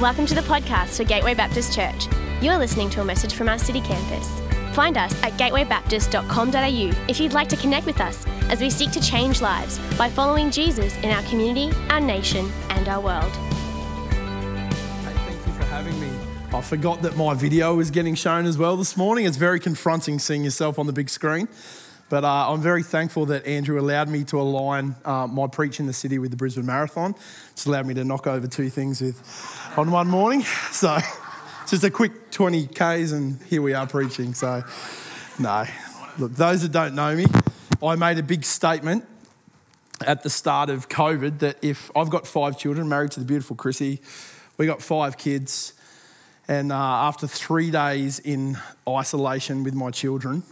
Welcome to the podcast for Gateway Baptist Church. You're listening to a message from our city campus. Find us at gatewaybaptist.com.au if you'd like to connect with us as we seek to change lives by following Jesus in our community, our nation, and our world. Hey, thank you for having me. I forgot that my video was getting shown as well this morning. It's very confronting seeing yourself on the big screen. But uh, I'm very thankful that Andrew allowed me to align uh, my preach in the city with the Brisbane Marathon. It's allowed me to knock over two things with, on one morning. So it's just a quick 20 Ks and here we are preaching. So, no. Look, those that don't know me, I made a big statement at the start of COVID that if I've got five children, married to the beautiful Chrissy, we got five kids. And uh, after three days in isolation with my children,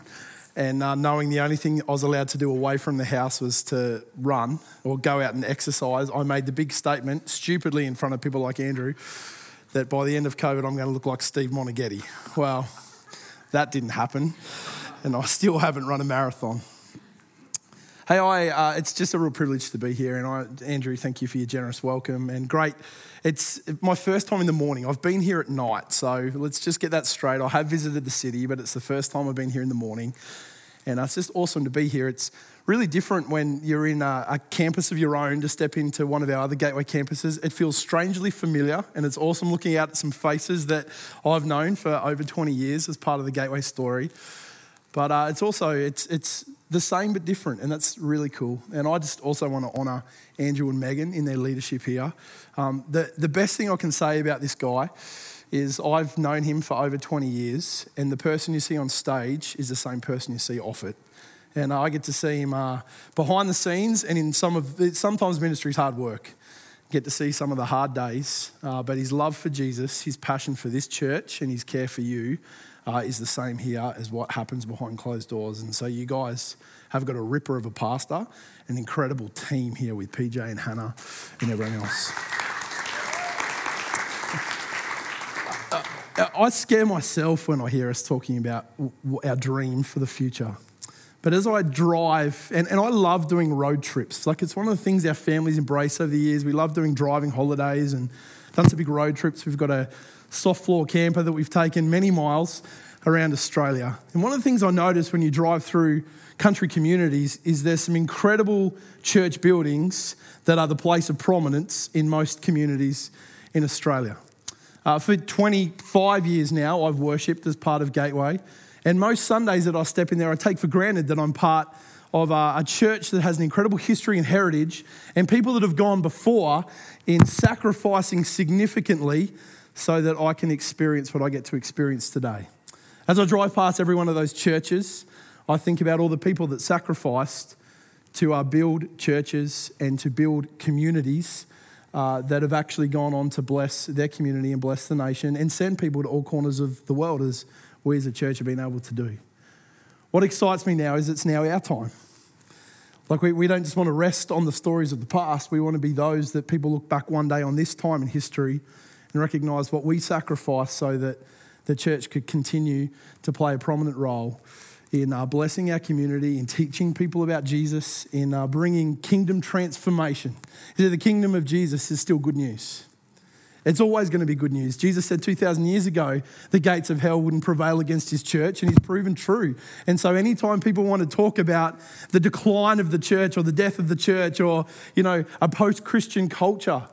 and uh, knowing the only thing I was allowed to do away from the house was to run or go out and exercise, I made the big statement, stupidly in front of people like Andrew, that by the end of COVID, I'm going to look like Steve Moneghetti. Well, that didn't happen, and I still haven't run a marathon. Hey, I, uh, it's just a real privilege to be here. And I, Andrew, thank you for your generous welcome. And great, it's my first time in the morning. I've been here at night. So let's just get that straight. I have visited the city, but it's the first time I've been here in the morning. And it's just awesome to be here. It's really different when you're in a, a campus of your own to step into one of our other Gateway campuses. It feels strangely familiar. And it's awesome looking out at some faces that I've known for over 20 years as part of the Gateway story. But uh, it's also, it's, it's the same but different, and that's really cool. And I just also want to honour Andrew and Megan in their leadership here. Um, the, the best thing I can say about this guy is I've known him for over 20 years, and the person you see on stage is the same person you see off it. And I get to see him uh, behind the scenes, and in some of sometimes ministry is hard work. Get to see some of the hard days, uh, but his love for Jesus, his passion for this church, and his care for you uh, is the same here as what happens behind closed doors. And so you guys have got a ripper of a pastor, an incredible team here with PJ and Hannah and everyone else. Uh, I scare myself when I hear us talking about our dream for the future. But as I drive, and, and I love doing road trips, like it's one of the things our families embrace over the years. We love doing driving holidays and done some big road trips. We've got a soft floor camper that we've taken many miles around Australia. And one of the things I notice when you drive through country communities is there's some incredible church buildings that are the place of prominence in most communities in Australia. Uh, for 25 years now, I've worshipped as part of Gateway. And most Sundays that I step in there, I take for granted that I'm part of a, a church that has an incredible history and heritage, and people that have gone before in sacrificing significantly so that I can experience what I get to experience today. As I drive past every one of those churches, I think about all the people that sacrificed to uh, build churches and to build communities uh, that have actually gone on to bless their community and bless the nation and send people to all corners of the world as we as a church have been able to do. What excites me now is it's now our time. Like, we, we don't just want to rest on the stories of the past, we want to be those that people look back one day on this time in history and recognize what we sacrificed so that the church could continue to play a prominent role in uh, blessing our community, in teaching people about Jesus, in uh, bringing kingdom transformation. That the kingdom of Jesus is still good news. It's always going to be good news. Jesus said 2,000 years ago the gates of hell wouldn't prevail against his church, and he's proven true. And so, anytime people want to talk about the decline of the church or the death of the church or, you know, a post Christian culture,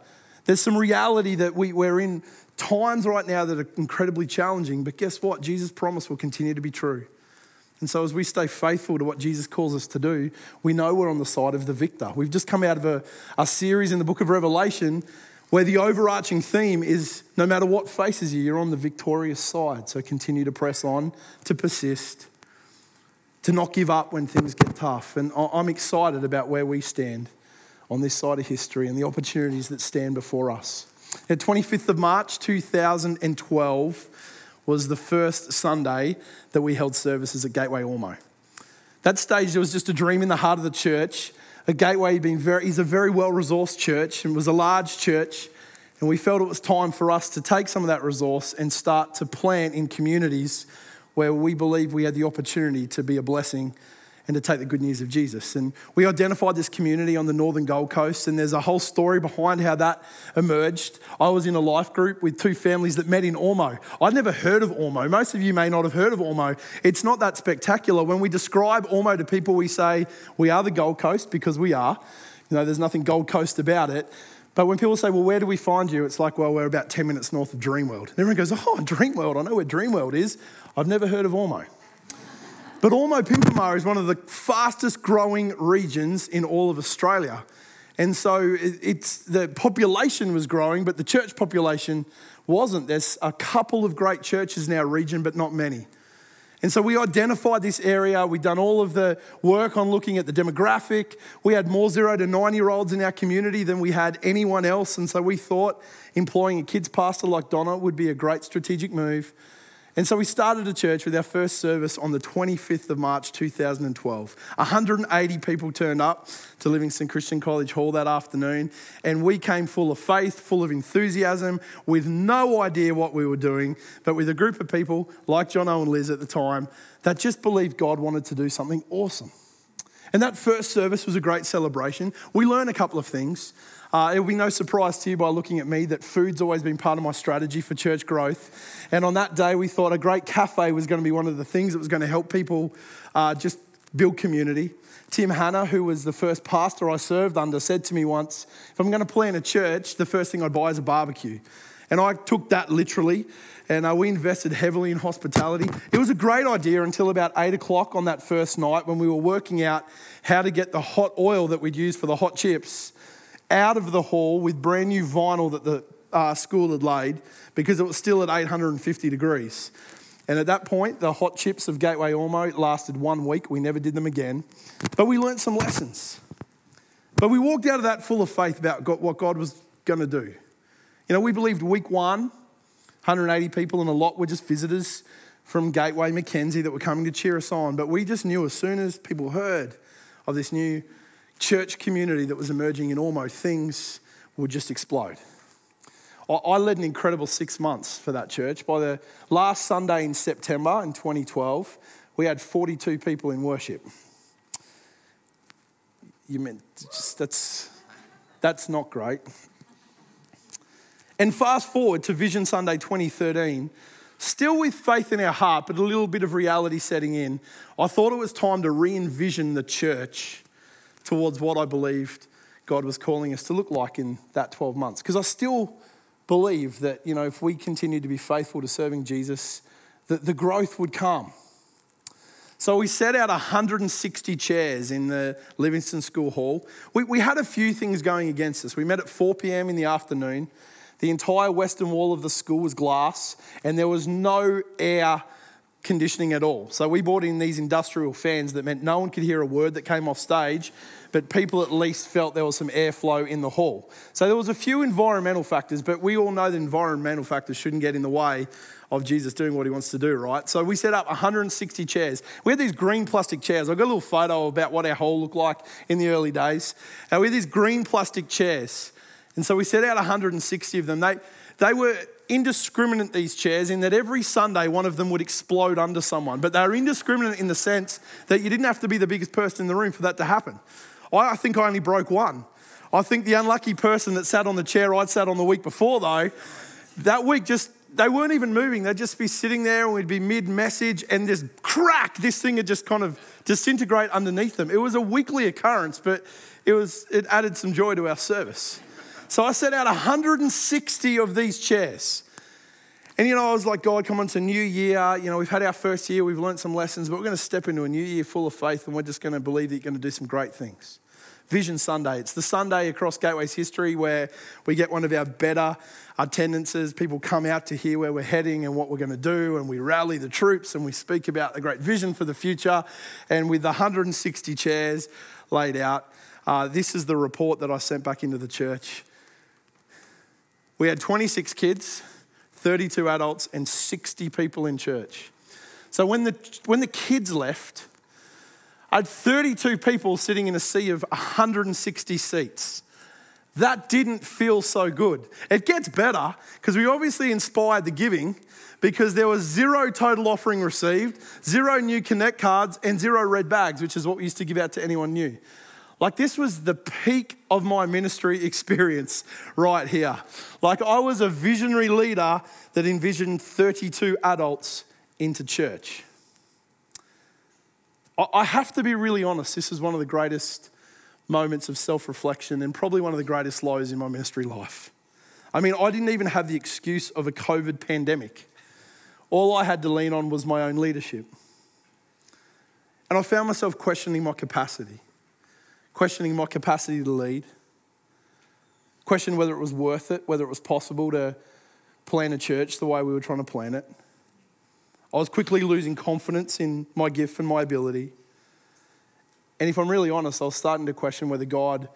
there's some reality that we, we're in times right now that are incredibly challenging, but guess what? Jesus' promise will continue to be true. And so, as we stay faithful to what Jesus calls us to do, we know we're on the side of the victor. We've just come out of a, a series in the book of Revelation where the overarching theme is no matter what faces you, you're on the victorious side. So, continue to press on, to persist, to not give up when things get tough. And I'm excited about where we stand on this side of history and the opportunities that stand before us. The 25th of March 2012 was the first Sunday that we held services at Gateway Ormeau. That stage, there was just a dream in the heart of the church. A Gateway being very, is a very well resourced church and was a large church. And we felt it was time for us to take some of that resource and start to plant in communities where we believe we had the opportunity to be a blessing and to take the good news of Jesus. And we identified this community on the northern Gold Coast, and there's a whole story behind how that emerged. I was in a life group with two families that met in Ormeau. I'd never heard of Ormeau. Most of you may not have heard of Ormeau. It's not that spectacular. When we describe Ormeau to people, we say we are the Gold Coast because we are. You know, there's nothing Gold Coast about it. But when people say, well, where do we find you? It's like, well, we're about 10 minutes north of Dreamworld. And everyone goes, oh, Dreamworld, I know where Dreamworld is. I've never heard of Ormeau. But Ormeau Pimpama is one of the fastest growing regions in all of Australia. And so it's the population was growing, but the church population wasn't. There's a couple of great churches in our region, but not many. And so we identified this area. We'd done all of the work on looking at the demographic. We had more zero to nine year olds in our community than we had anyone else. And so we thought employing a kids pastor like Donna would be a great strategic move. And so we started a church with our first service on the 25th of March 2012. 180 people turned up to Livingstone Christian College Hall that afternoon, and we came full of faith, full of enthusiasm, with no idea what we were doing, but with a group of people like John Owen Liz at the time that just believed God wanted to do something awesome. And that first service was a great celebration. We learned a couple of things. Uh, it will be no surprise to you by looking at me that food's always been part of my strategy for church growth. And on that day, we thought a great cafe was going to be one of the things that was going to help people uh, just build community. Tim Hanna, who was the first pastor I served under, said to me once, If I'm going to plan a church, the first thing I'd buy is a barbecue. And I took that literally, and uh, we invested heavily in hospitality. It was a great idea until about eight o'clock on that first night when we were working out how to get the hot oil that we'd use for the hot chips out of the hall with brand new vinyl that the uh, school had laid because it was still at 850 degrees. And at that point, the hot chips of Gateway Ormeau lasted one week. We never did them again. But we learned some lessons. But we walked out of that full of faith about what God was going to do. You know, we believed week one, 180 people and a lot were just visitors from Gateway Mackenzie that were coming to cheer us on. But we just knew as soon as people heard of this new church community that was emerging in Ormeau, things would just explode. I led an incredible six months for that church. By the last Sunday in September in 2012, we had 42 people in worship. You meant just, that's that's not great. And fast forward to Vision Sunday 2013, still with faith in our heart, but a little bit of reality setting in. I thought it was time to re envision the church towards what I believed God was calling us to look like in that 12 months. Because I still believe that, you know, if we continue to be faithful to serving Jesus, that the growth would come. So we set out 160 chairs in the Livingstone School Hall. We, we had a few things going against us. We met at 4 p.m. in the afternoon. The entire western wall of the school was glass, and there was no air conditioning at all. So we brought in these industrial fans that meant no one could hear a word that came off stage, but people at least felt there was some airflow in the hall. So there was a few environmental factors, but we all know that environmental factors shouldn't get in the way of Jesus doing what he wants to do, right? So we set up 160 chairs. We had these green plastic chairs. I've got a little photo about what our hall looked like in the early days. And we had these green plastic chairs. And so we set out 160 of them. They, they were indiscriminate, these chairs, in that every Sunday one of them would explode under someone. But they were indiscriminate in the sense that you didn't have to be the biggest person in the room for that to happen. I think I only broke one. I think the unlucky person that sat on the chair I'd sat on the week before, though, that week just they weren't even moving. They'd just be sitting there and we'd be mid message and this crack, this thing would just kind of disintegrate underneath them. It was a weekly occurrence, but it was it added some joy to our service. So I set out 160 of these chairs. And you know, I was like, God, come on, it's a new year. You know, we've had our first year, we've learned some lessons, but we're going to step into a new year full of faith and we're just going to believe that you're going to do some great things. Vision Sunday. It's the Sunday across Gateway's history where we get one of our better attendances. People come out to hear where we're heading and what we're going to do, and we rally the troops and we speak about the great vision for the future. And with 160 chairs laid out, uh, this is the report that I sent back into the church. We had 26 kids, 32 adults, and 60 people in church. So when the, when the kids left, I had 32 people sitting in a sea of 160 seats. that didn't feel so good. It gets better because we obviously inspired the giving because there was zero total offering received, zero new Connect cards, and zero red bags, which is what we used to give out to anyone new. Like, this was the peak of my ministry experience right here. Like, I was a visionary leader that envisioned 32 adults into church. I have to be really honest, this is one of the greatest moments of self reflection and probably one of the greatest lows in my ministry life. I mean, I didn't even have the excuse of a COVID pandemic. All I had to lean on was my own leadership. And I found myself questioning my capacity, questioning my capacity to lead, questioning whether it was worth it, whether it was possible to plan a church the way we were trying to plan it. I was quickly losing confidence in my gift and my ability. And if I'm really honest, I was starting to question whether God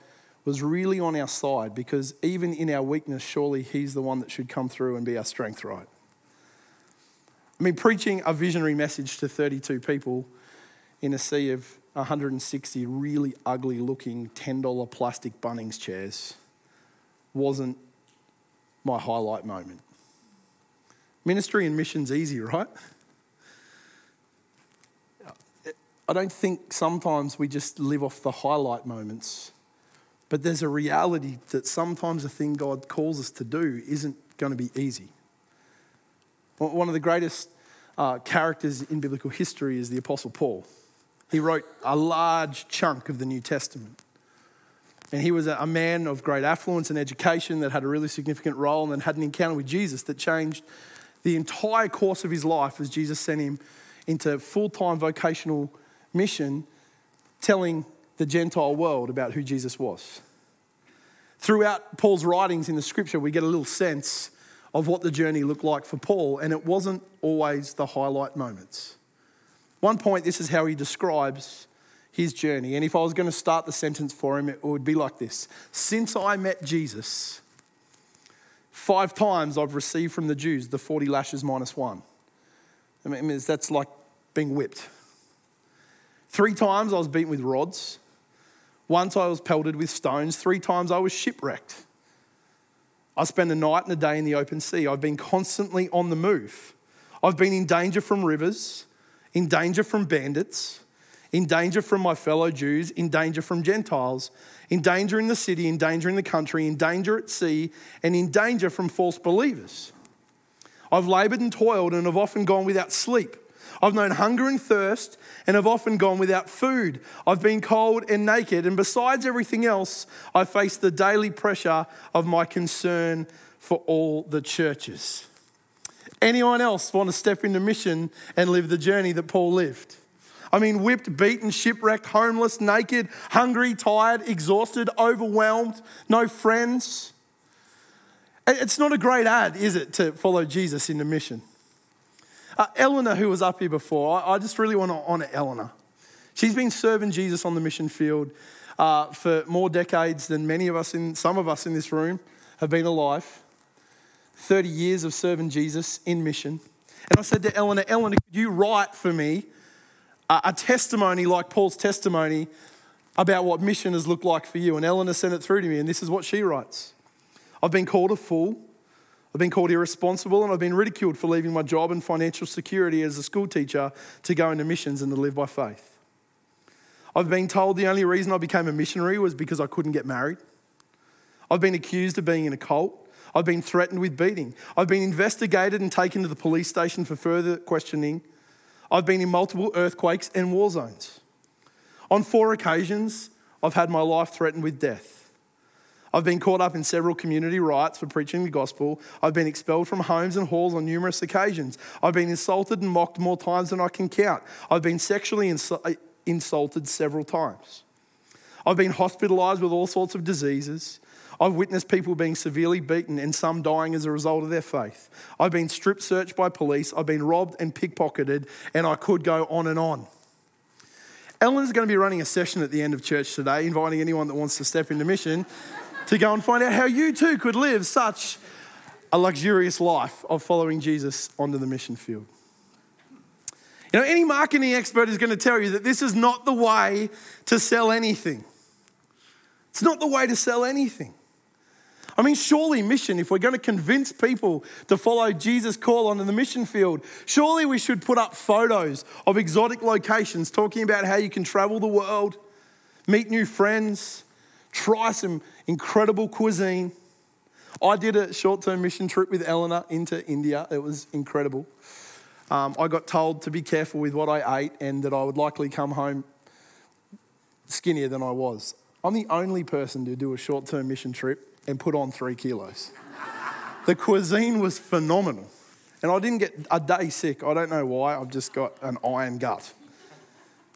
was really on our side because even in our weakness, surely He's the one that should come through and be our strength, right? I mean, preaching a visionary message to 32 people in a sea of 160 really ugly looking $10 plastic Bunnings chairs wasn't my highlight moment. Ministry and mission's easy, right? I don't think sometimes we just live off the highlight moments, but there's a reality that sometimes the thing God calls us to do isn't going to be easy. One of the greatest uh, characters in biblical history is the Apostle Paul. He wrote a large chunk of the New Testament. And he was a man of great affluence and education that had a really significant role and then had an encounter with Jesus that changed the entire course of his life as Jesus sent him into full time vocational mission telling the Gentile world about who Jesus was. Throughout Paul's writings in the scripture, we get a little sense of what the journey looked like for Paul, and it wasn't always the highlight moments. One point, this is how he describes his journey. And if I was going to start the sentence for him, it would be like this Since I met Jesus, five times I've received from the Jews the 40 lashes minus one. I mean, that's like being whipped. Three times I was beaten with rods. Once I was pelted with stones. Three times I was shipwrecked. I spent a night and a day in the open sea. I've been constantly on the move. I've been in danger from rivers, in danger from bandits, in danger from my fellow Jews, in danger from Gentiles, in danger in the city, in danger in the country, in danger at sea, and in danger from false believers. I've labored and toiled and have often gone without sleep. I've known hunger and thirst and have often gone without food. I've been cold and naked, and besides everything else, I face the daily pressure of my concern for all the churches. Anyone else want to step into mission and live the journey that Paul lived? I mean, whipped, beaten, shipwrecked, homeless, naked, hungry, tired, exhausted, overwhelmed, no friends. It's not a great ad, is it, to follow Jesus into mission? Uh, Eleanor, who was up here before, I, I just really want to honor Eleanor. She's been serving Jesus on the mission field uh, for more decades than many of us in some of us in this room have been alive. 30 years of serving Jesus in mission. And I said to Eleanor, Eleanor, could you write for me a, testimony like Paul's testimony about what mission has looked like for you? And Eleanor sent it through to me, and this is what she writes I've been called a fool. I've been called irresponsible and I've been ridiculed for leaving my job and financial security as a school teacher to go into missions and to live by faith. I've been told the only reason I became a missionary was because I couldn't get married. I've been accused of being in a cult. I've been threatened with beating. I've been investigated and taken to the police station for further questioning. I've been in multiple earthquakes and war zones. On four occasions, I've had my life threatened with death. I've been caught up in several community riots for preaching the gospel. I've been expelled from homes and halls on numerous occasions. I've been insulted and mocked more times than I can count. I've been sexually insu- uh, insulted several times. I've been hospitalized with all sorts of diseases. I've witnessed people being severely beaten and some dying as a result of their faith. I've been strip searched by police. I've been robbed and pickpocketed, and I could go on and on. Ellen's going to be running a session at the end of church today, inviting anyone that wants to step into mission to go and find out how you too could live such a luxurious life of following Jesus onto the mission field. You know, any marketing expert is going to tell you that this is not the way to sell anything. It's not the way to sell anything. I mean, surely mission, if we're going to convince people to follow Jesus' call onto the mission field, surely we should put up photos of exotic locations talking about how you can travel the world, meet new friends, try some incredible cuisine. I did a short term mission trip with Eleanor into India. It was incredible. Um, I got told to be careful with what I ate and that I would likely come home skinnier than I was. I'm the only person to do a short term mission trip and put on three kilos. the cuisine was phenomenal. And I didn't get a day sick. I don't know why. I've just got an iron gut.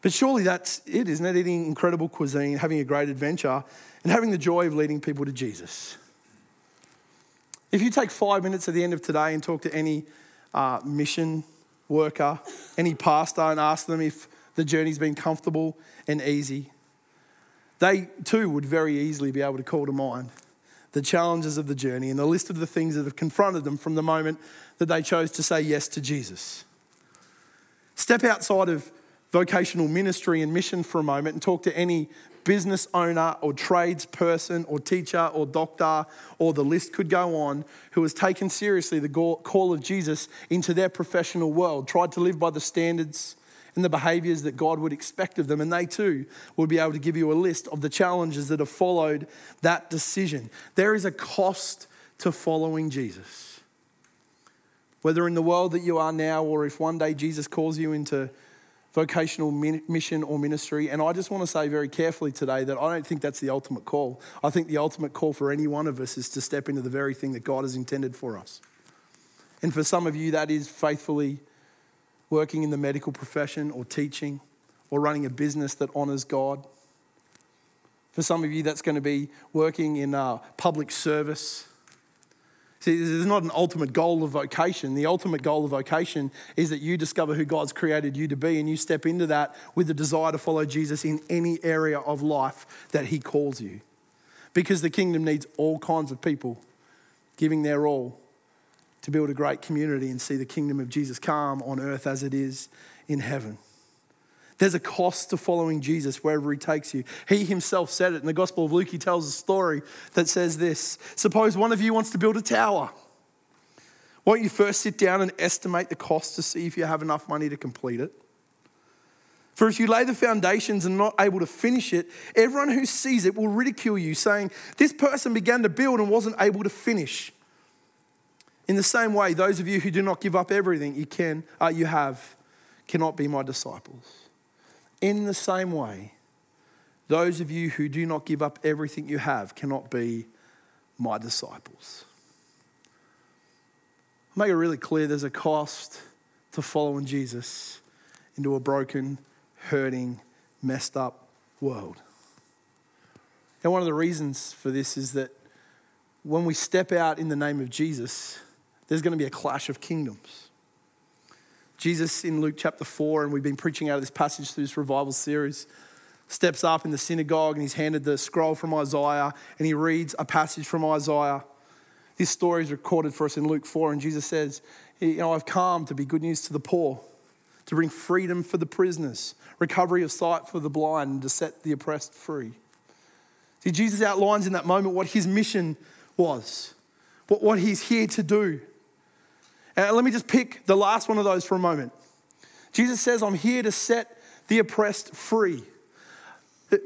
But surely that's it, isn't it? Eating incredible cuisine, having a great adventure, and having the joy of leading people to Jesus. If you take five minutes at the end of today and talk to any uh, mission worker, any pastor, and ask them if the journey's been comfortable and easy, they too would very easily be able to call to mind the challenges of the journey and the list of the things that have confronted them from the moment that they chose to say yes to Jesus. Step outside of vocational ministry and mission for a moment and talk to any business owner or tradesperson or teacher or doctor, or the list could go on, who has taken seriously the call of Jesus into their professional world, tried to live by the standards and the behaviors that God would expect of them. And they too will be able to give you a list of the challenges that have followed that decision. There is a cost to following Jesus. Whether in the world that you are now or if one day Jesus calls you into vocational mission or ministry. And I just want to say very carefully today that I don't think that's the ultimate call. I think the ultimate call for any one of us is to step into the very thing that God has intended for us. And for some of you, that is faithfully working in the medical profession or teaching or running a business that honors God. For some of you, that's going to be working in uh, public service. See, there's not an ultimate goal of vocation. The ultimate goal of vocation is that you discover who God's created you to be and you step into that with the desire to follow Jesus in any area of life that He calls you. Because the kingdom needs all kinds of people giving their all to build a great community and see the kingdom of Jesus come on earth as it is in heaven. There's a cost to following Jesus wherever he takes you. He himself said it in the Gospel of Luke. He tells a story that says this Suppose one of you wants to build a tower. Won't you first sit down and estimate the cost to see if you have enough money to complete it? For if you lay the foundations and not able to finish it, everyone who sees it will ridicule you, saying, This person began to build and wasn't able to finish. In the same way, those of you who do not give up everything you can, uh, you have, cannot be my disciples. In the same way, those of you who do not give up everything you have cannot be my disciples. Make it really clear there's a cost to following Jesus into a broken, hurting, messed up world. And one of the reasons for this is that when we step out in the name of Jesus, there's going to be a clash of kingdoms. Jesus in Luke chapter 4, and we've been preaching out of this passage through this revival series, steps up in the synagogue and he's handed the scroll from Isaiah and he reads a passage from Isaiah. This story is recorded for us in Luke 4, and Jesus says, you know, I've come to be good news to the poor, to bring freedom for the prisoners, recovery of sight for the blind, and to set the oppressed free. See, Jesus outlines in that moment what his mission was, what, what he's here to do. And uh, let me just pick the last one of those for a moment. Jesus says, I'm here to set the oppressed free.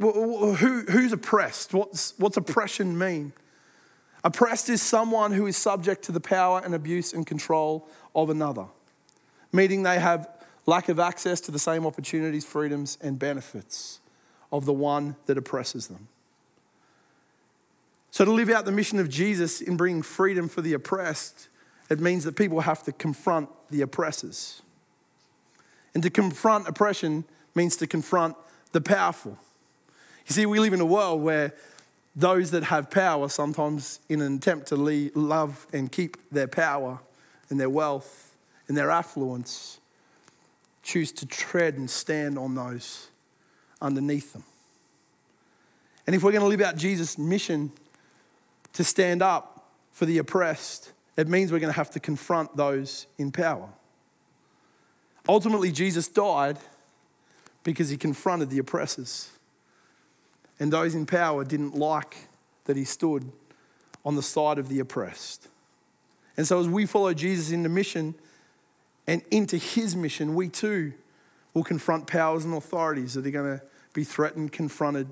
Who, who's oppressed? What's, what's oppression mean? Oppressed is someone who is subject to the power and abuse and control of another, meaning they have lack of access to the same opportunities, freedoms, and benefits of the one that oppresses them. So, to live out the mission of Jesus in bringing freedom for the oppressed it means that people have to confront the oppressors. And to confront oppression means to confront the powerful. You see, we live in a world where those that have power, sometimes in an attempt to love and keep their power and their wealth and their affluence, choose to tread and stand on those underneath them. And if we're going to live out Jesus' mission to stand up for the oppressed, it means we're going to have to confront those in power. Ultimately, Jesus died because he confronted the oppressors. And those in power didn't like that he stood on the side of the oppressed. And so, as we follow Jesus into mission and into his mission, we too will confront powers and authorities that are going to be threatened, confronted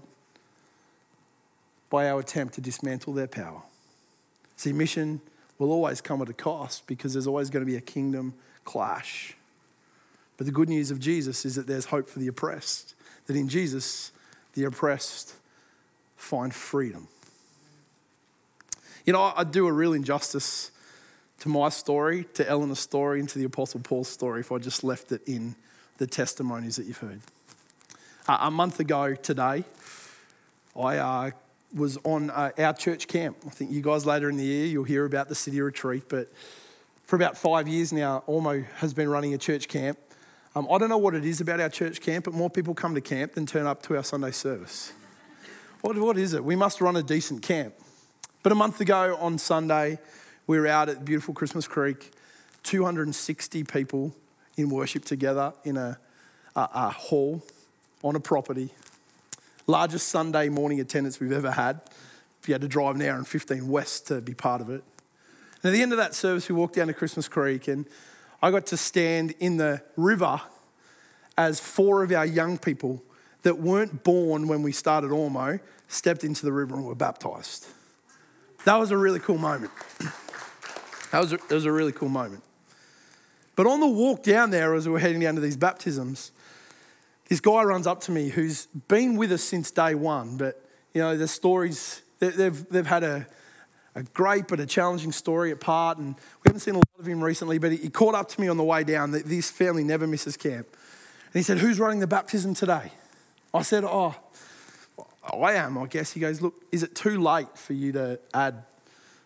by our attempt to dismantle their power. See, mission will always come at a cost because there's always going to be a kingdom clash. But the good news of Jesus is that there's hope for the oppressed, that in Jesus, the oppressed find freedom. You know, I'd do a real injustice to my story, to Eleanor's story, and to the Apostle Paul's story if I just left it in the testimonies that you've heard. Uh, a month ago today, I uh, was on uh, our church camp. I think you guys later in the year you'll hear about the city retreat, but for about five years now, Ormeau has been running a church camp. Um, I don't know what it is about our church camp, but more people come to camp than turn up to our Sunday service. What, what is it? We must run a decent camp. But a month ago on Sunday, we were out at beautiful Christmas Creek, 260 people in worship together in a, a, a hall on a property largest Sunday morning attendance we've ever had. You had to drive an hour and 15 west to be part of it. And at the end of that service, we walked down to Christmas Creek and I got to stand in the river as four of our young people that weren't born when we started Ormeau stepped into the river and were baptized. That was a really cool moment. That was a, that was a really cool moment. But on the walk down there, as we were heading down to these baptisms, this guy runs up to me who's been with us since day one, but you know, the stories, they've, they've had a, a great but a challenging story apart, and we haven't seen a lot of him recently, but he caught up to me on the way down that this family never misses camp. And he said, Who's running the baptism today? I said, Oh, I am, I guess. He goes, Look, is it too late for you to add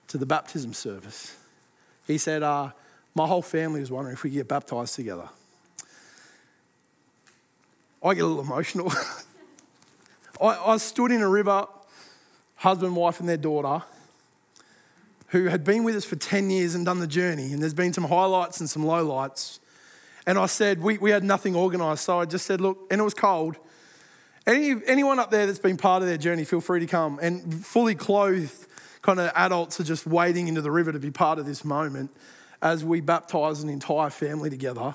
to the baptism service? He said, uh, My whole family was wondering if we get baptized together. I get a little emotional. I, I stood in a river, husband, wife, and their daughter, who had been with us for 10 years and done the journey. And there's been some highlights and some lowlights. And I said, we, we had nothing organised. So I just said, look, and it was cold. Any, anyone up there that's been part of their journey, feel free to come. And fully clothed kind of adults are just wading into the river to be part of this moment as we baptise an entire family together.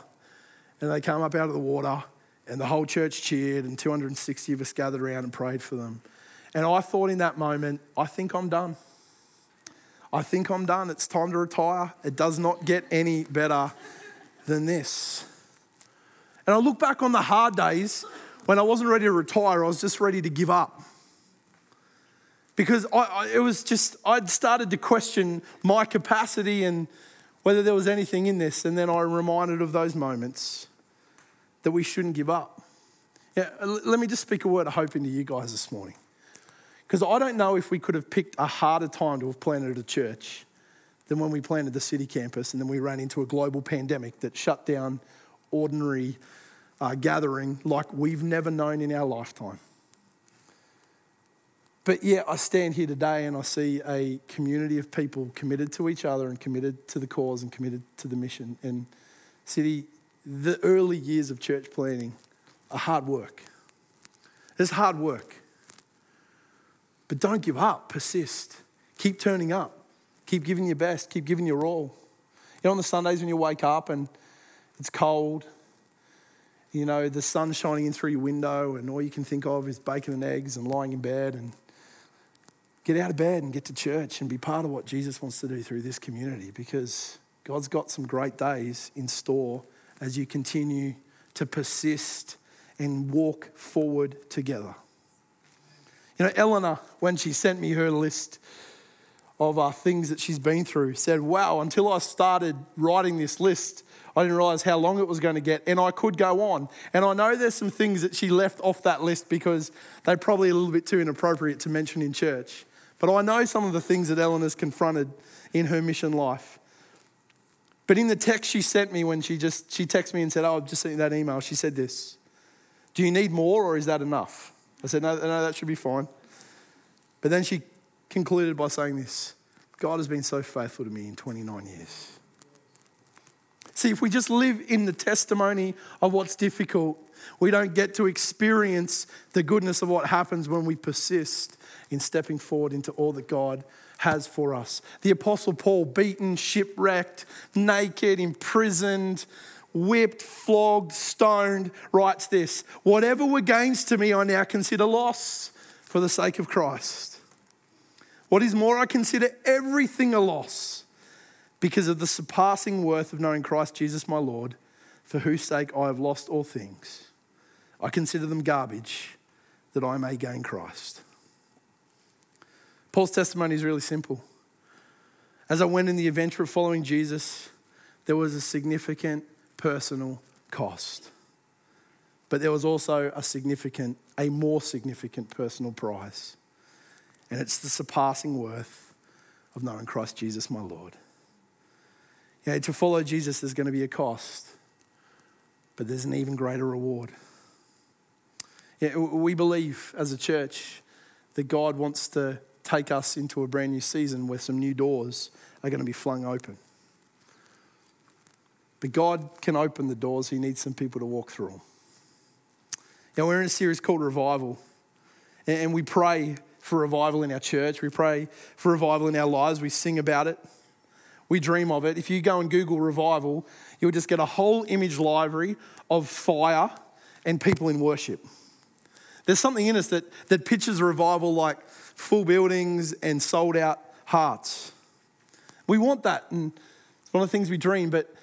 And they come up out of the water and the whole church cheered, and 260 of us gathered around and prayed for them. And I thought in that moment, I think I'm done. I think I'm done. It's time to retire. It does not get any better than this. And I look back on the hard days when I wasn't ready to retire, I was just ready to give up. Because I, I, it was just, I'd started to question my capacity and whether there was anything in this. And then I reminded of those moments that we shouldn't give up. Yeah, let me just speak a word of hope into you guys this morning. Because I don't know if we could have picked a harder time to have planted a church than when we planted the city campus and then we ran into a global pandemic that shut down ordinary uh, gathering like we've never known in our lifetime. But yeah, I stand here today and I see a community of people committed to each other and committed to the cause and committed to the mission. And City, the early years of church planning are hard work. It's hard work. But don't give up, persist. Keep turning up. Keep giving your best, keep giving your all. You know, on the Sundays when you wake up and it's cold, you know, the sun's shining in through your window, and all you can think of is bacon and eggs and lying in bed and get out of bed and get to church and be part of what Jesus wants to do through this community because God's got some great days in store as you continue to persist and walk forward together. You know, Eleanor, when she sent me her list of uh, things that she's been through, said, Wow, until I started writing this list, I didn't realize how long it was going to get, and I could go on. And I know there's some things that she left off that list because they're probably a little bit too inappropriate to mention in church. But I know some of the things that Eleanor's confronted in her mission life. But in the text she sent me when she just she texted me and said, "Oh, I've just sent you that email." She said this: "Do you need more, or is that enough?" I said, "No, no, that should be fine." But then she concluded by saying this: "God has been so faithful to me in 29 years." See, if we just live in the testimony of what's difficult, we don't get to experience the goodness of what happens when we persist in stepping forward into all that God has for us. The Apostle Paul, beaten, shipwrecked, naked, imprisoned, whipped, flogged, stoned, writes this Whatever were gains to me, I now consider loss for the sake of Christ. What is more, I consider everything a loss because of the surpassing worth of knowing Christ Jesus my Lord, for whose sake I have lost all things. I consider them garbage that I may gain Christ. Paul's testimony is really simple. As I went in the adventure of following Jesus, there was a significant personal cost. But there was also a significant, a more significant personal prize. And it's the surpassing worth of knowing Christ Jesus, my Lord. Yeah, to follow Jesus, there's going to be a cost, but there's an even greater reward. We believe as a church that God wants to take us into a brand new season where some new doors are going to be flung open. But God can open the doors, He needs some people to walk through them. Now, we're in a series called Revival, and we pray for revival in our church. We pray for revival in our lives. We sing about it. We dream of it. If you go and Google revival, you'll just get a whole image library of fire and people in worship. There's something in us that, that pictures revival like full buildings and sold out hearts. We want that, and it's one of the things we dream, but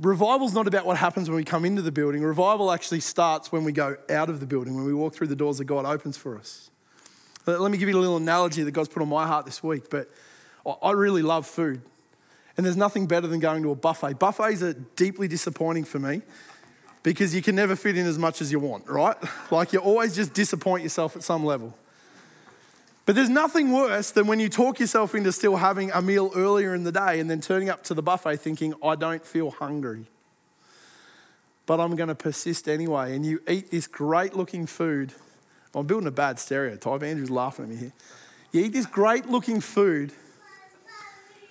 revival's not about what happens when we come into the building. Revival actually starts when we go out of the building, when we walk through the doors that God opens for us. Let me give you a little analogy that God's put on my heart this week, but I really love food. And there's nothing better than going to a buffet. Buffets are deeply disappointing for me because you can never fit in as much as you want, right? Like you always just disappoint yourself at some level. But there's nothing worse than when you talk yourself into still having a meal earlier in the day and then turning up to the buffet thinking, I don't feel hungry. But I'm going to persist anyway. And you eat this great looking food. I'm building a bad stereotype. Andrew's laughing at me here. You eat this great looking food,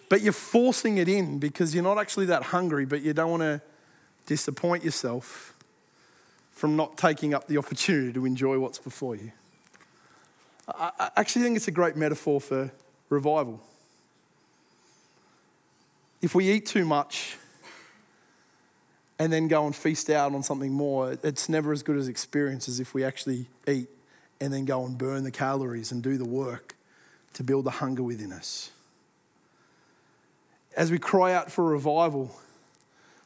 but you're forcing it in because you're not actually that hungry, but you don't want to disappoint yourself from not taking up the opportunity to enjoy what's before you. I actually think it's a great metaphor for revival. If we eat too much and then go and feast out on something more, it's never as good as experience as if we actually eat and then go and burn the calories and do the work to build the hunger within us. As we cry out for revival,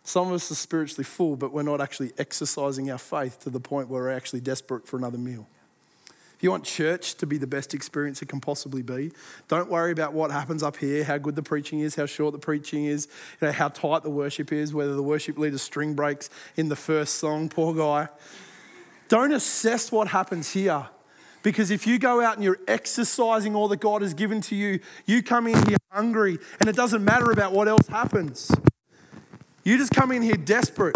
some of us are spiritually full, but we're not actually exercising our faith to the point where we're actually desperate for another meal. If you want church to be the best experience it can possibly be, don't worry about what happens up here, how good the preaching is, how short the preaching is, you know, how tight the worship is, whether the worship leader's string breaks in the first song, poor guy. Don't assess what happens here. Because if you go out and you're exercising all that God has given to you, you come in here hungry and it doesn't matter about what else happens. You just come in here desperate.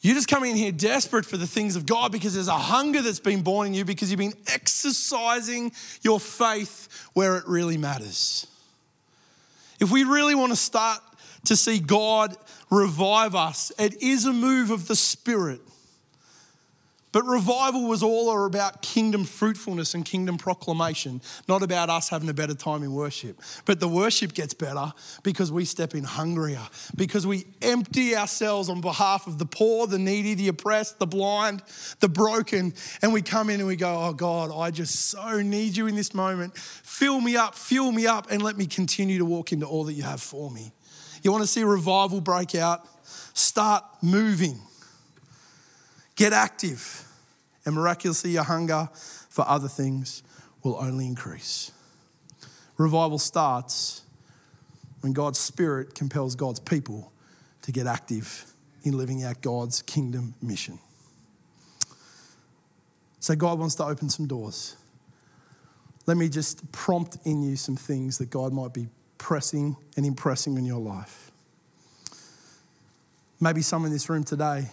You just come in here desperate for the things of God because there's a hunger that's been born in you because you've been exercising your faith where it really matters. If we really want to start to see God revive us, it is a move of the Spirit. But revival was all about kingdom fruitfulness and kingdom proclamation, not about us having a better time in worship. But the worship gets better because we step in hungrier, because we empty ourselves on behalf of the poor, the needy, the oppressed, the blind, the broken, and we come in and we go, Oh God, I just so need you in this moment. Fill me up, fill me up, and let me continue to walk into all that you have for me. You want to see revival break out? Start moving. Get active, and miraculously, your hunger for other things will only increase. Revival starts when God's Spirit compels God's people to get active in living out God's kingdom mission. So, God wants to open some doors. Let me just prompt in you some things that God might be pressing and impressing in your life. Maybe some in this room today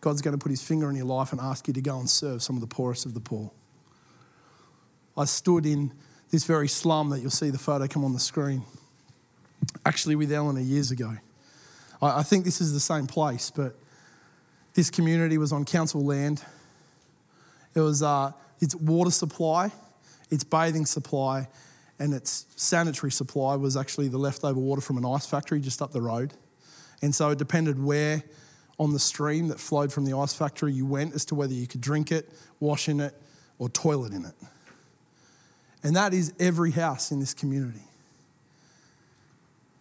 God's going to put his finger on your life and ask you to go and serve some of the poorest of the poor. I stood in this very slum that you'll see the photo come on the screen. Actually, with Eleanor years ago. I, think this is the same place, but this community was on council land. It was uh, its water supply, its bathing supply, and its sanitary supply was actually the leftover water from an ice factory just up the road. And so it depended where on the stream that flowed from the ice factory you went as to whether you could drink it, wash in it, or toilet in it. And that is every house in this community.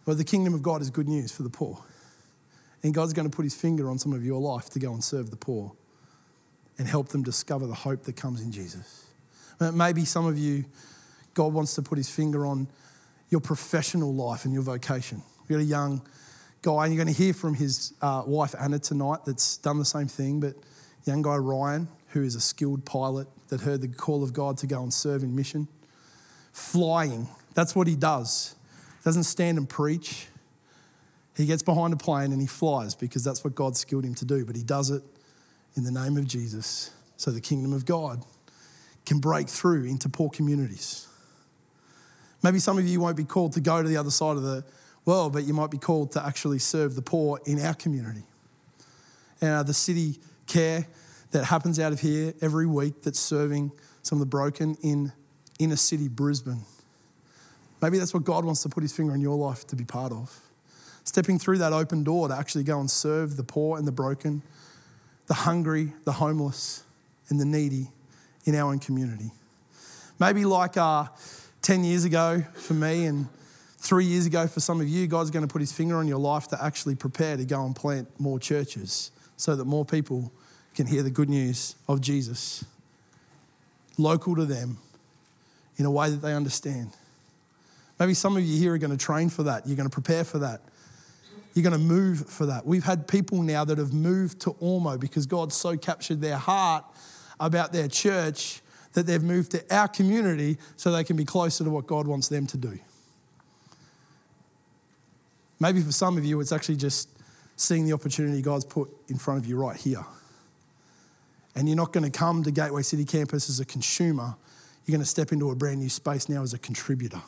But the kingdom of God is good news for the poor. And God's going to put his finger on some of your life to go and serve the poor and help them discover the hope that comes in Jesus. Uh, maybe some of you, God wants to put his finger on your professional life and your vocation. You've got a young guy, and you're going to hear from his uh, wife Anna tonight that's done the same thing, but young guy Ryan, who is a skilled pilot that heard the call of God to go and serve in mission. Flying, that's what he does. Doesn't stand and preach. He gets behind a plane and he flies because that's what God skilled him to do, but he does it in the name of Jesus so the kingdom of God can break through into poor communities. Maybe some of you won't be called to go to the other side of the world, but you might be called to actually serve the poor in our community. And uh, the city care that happens out of here every week that's serving some of the broken in inner city Brisbane. Maybe that's what God wants to put his finger on your life to be part of. Stepping through that open door to actually go and serve the poor and the broken, the hungry, the homeless, and the needy in our own community. Maybe like uh, 10 years ago for me and three years ago for some of you, God's going to put his finger on your life to actually prepare to go and plant more churches so that more people can hear the good news of Jesus local to them in a way that they understand. Maybe some of you here are going to train for that. You're going to prepare for that. You're going to move for that. We've had people now that have moved to Ormeau because God so captured their heart about their church that they've moved to our community so they can be closer to what God wants them to do. Maybe for some of you, it's actually just seeing the opportunity God's put in front of you right here. And you're not going to come to Gateway City Campus as a consumer, you're going to step into a brand new space now as a contributor.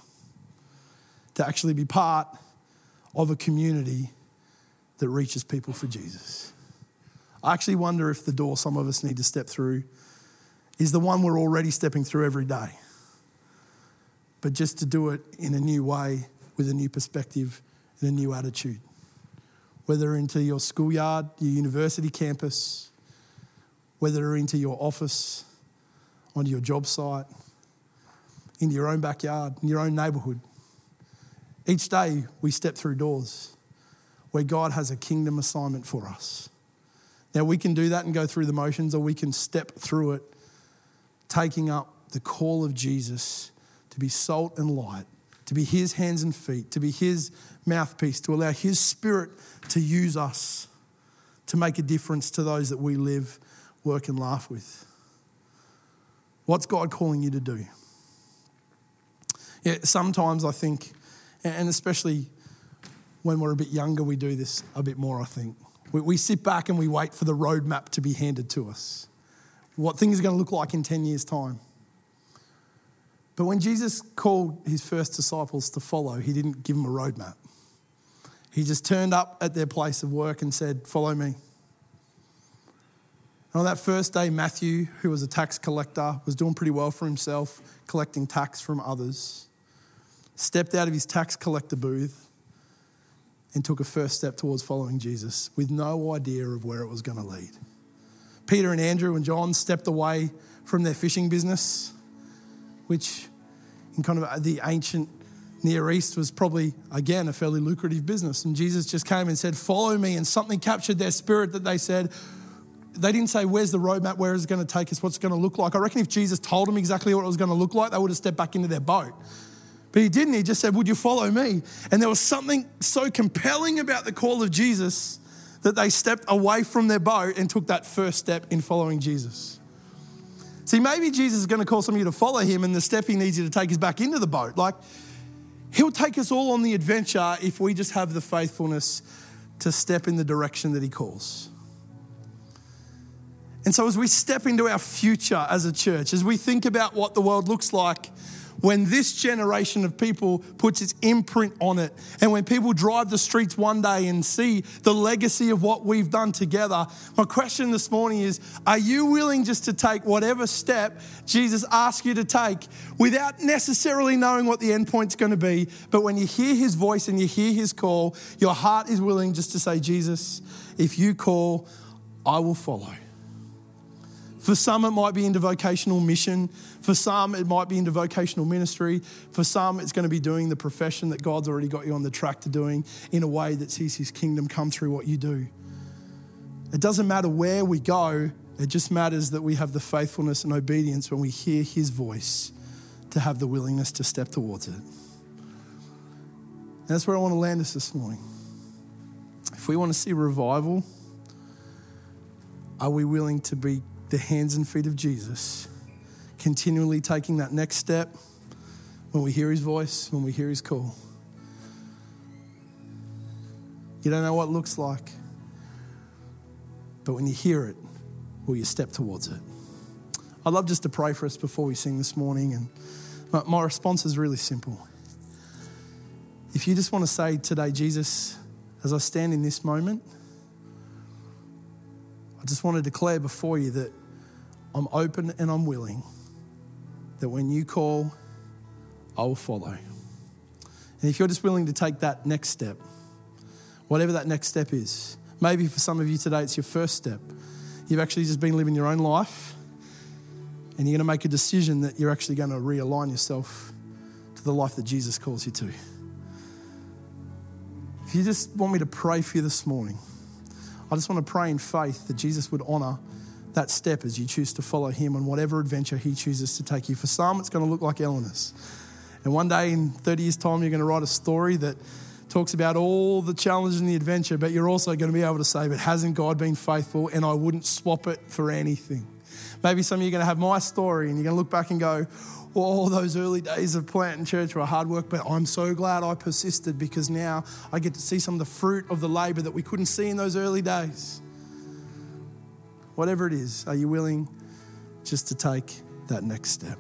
To actually be part of a community that reaches people for Jesus. I actually wonder if the door some of us need to step through is the one we're already stepping through every day. But just to do it in a new way with a new perspective a new attitude. Whether into your schoolyard, your university campus, whether into your office, onto your job site, into your own backyard, in your own neighborhood. Each day we step through doors where God has a kingdom assignment for us. Now we can do that and go through the motions, or we can step through it, taking up the call of Jesus to be salt and light, to be his hands and feet, to be his mouthpiece, to allow his spirit to use us to make a difference to those that we live, work, and laugh with. What's God calling you to do? Yeah, sometimes I think, and especially when we're a bit younger, we do this a bit more, I think. We, we sit back and we wait for the roadmap to be handed to us. What things are going to look like in 10 years' time. But when Jesus called his first disciples to follow, he didn't give them a roadmap. He just turned up at their place of work and said, Follow me. And on that first day, Matthew, who was a tax collector, was doing pretty well for himself, collecting tax from others, stepped out of his tax collector booth and took a first step towards following Jesus with no idea of where it was going to lead. Peter and Andrew and John stepped away from their fishing business, which in kind of the ancient Near East was probably, again, a fairly lucrative business. And Jesus just came and said, Follow me. And something captured their spirit that they said, they didn't say, Where's the roadmap? Where is it going to take us? What's it going to look like? I reckon if Jesus told them exactly what it was going to look like, they would have stepped back into their boat. But he didn't. He just said, Would you follow me? And there was something so compelling about the call of Jesus that they stepped away from their boat and took that first step in following Jesus. See, maybe Jesus is going to call some of you to follow him, and the step he needs you to take is back into the boat. Like, he'll take us all on the adventure if we just have the faithfulness to step in the direction that he calls. And so, as we step into our future as a church, as we think about what the world looks like when this generation of people puts its imprint on it, and when people drive the streets one day and see the legacy of what we've done together, my question this morning is Are you willing just to take whatever step Jesus asks you to take without necessarily knowing what the end point's going to be? But when you hear his voice and you hear his call, your heart is willing just to say, Jesus, if you call, I will follow. For some, it might be into vocational mission. For some, it might be into vocational ministry. For some, it's going to be doing the profession that God's already got you on the track to doing in a way that sees His kingdom come through what you do. It doesn't matter where we go, it just matters that we have the faithfulness and obedience when we hear His voice to have the willingness to step towards it. And that's where I want to land us this morning. If we want to see revival, are we willing to be the hands and feet of Jesus, continually taking that next step when we hear his voice, when we hear his call. You don't know what it looks like, but when you hear it, will you step towards it? I'd love just to pray for us before we sing this morning, and my, my response is really simple. If you just want to say today, Jesus, as I stand in this moment, I just want to declare before you that I'm open and I'm willing that when you call, I will follow. And if you're just willing to take that next step, whatever that next step is, maybe for some of you today it's your first step. You've actually just been living your own life and you're going to make a decision that you're actually going to realign yourself to the life that Jesus calls you to. If you just want me to pray for you this morning, I just want to pray in faith that Jesus would honor that step as you choose to follow him on whatever adventure he chooses to take you. For some, it's going to look like Eleanor's. And one day in 30 years' time, you're going to write a story that talks about all the challenges and the adventure, but you're also going to be able to say, but hasn't God been faithful? And I wouldn't swap it for anything. Maybe some of you are going to have my story and you're going to look back and go, all those early days of planting church were hard work, but I'm so glad I persisted because now I get to see some of the fruit of the labor that we couldn't see in those early days. Whatever it is, are you willing just to take that next step?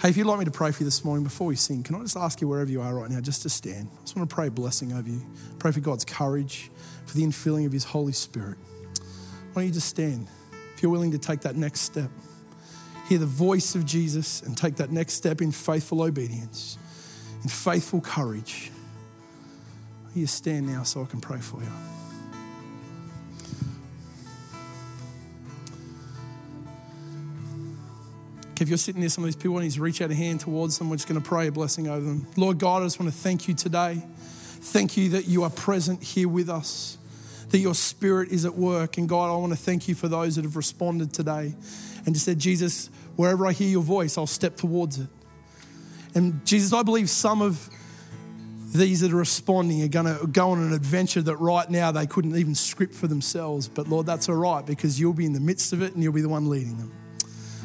Hey, if you'd like me to pray for you this morning before we sing, can I just ask you wherever you are right now just to stand? I just want to pray a blessing over you. Pray for God's courage, for the infilling of His Holy Spirit. Why don't you just stand if you're willing to take that next step? Hear the voice of Jesus and take that next step in faithful obedience, in faithful courage. You stand now so I can pray for you. If you're sitting there, some of these people want to reach out a hand towards them. We're just going to pray a blessing over them. Lord God, I just want to thank you today. Thank you that you are present here with us, that your spirit is at work. And God, I want to thank you for those that have responded today and just said, Jesus, wherever I hear your voice, I'll step towards it. And Jesus, I believe some of these that are responding are going to go on an adventure that right now they couldn't even script for themselves. But Lord, that's all right because you'll be in the midst of it and you'll be the one leading them.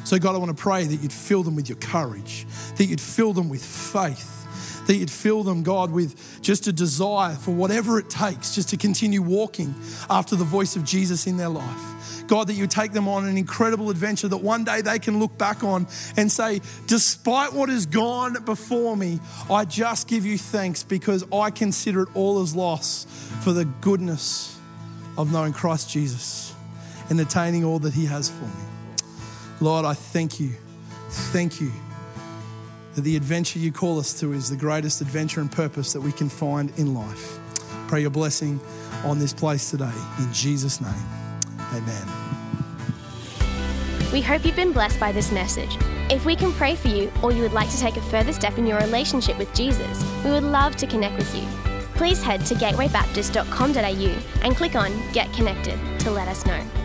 So, God, I want to pray that you'd fill them with your courage, that you'd fill them with faith, that you'd fill them, God, with just a desire for whatever it takes just to continue walking after the voice of Jesus in their life. God, that you take them on an incredible adventure that one day they can look back on and say, despite what has gone before me, I just give you thanks because I consider it all as loss for the goodness of knowing Christ Jesus and attaining all that he has for me. Lord, I thank you. Thank you that the adventure you call us to is the greatest adventure and purpose that we can find in life. Pray your blessing on this place today. In Jesus' name, amen. We hope you've been blessed by this message. If we can pray for you or you would like to take a further step in your relationship with Jesus, we would love to connect with you. Please head to gatewaybaptist.com.au and click on Get Connected to let us know.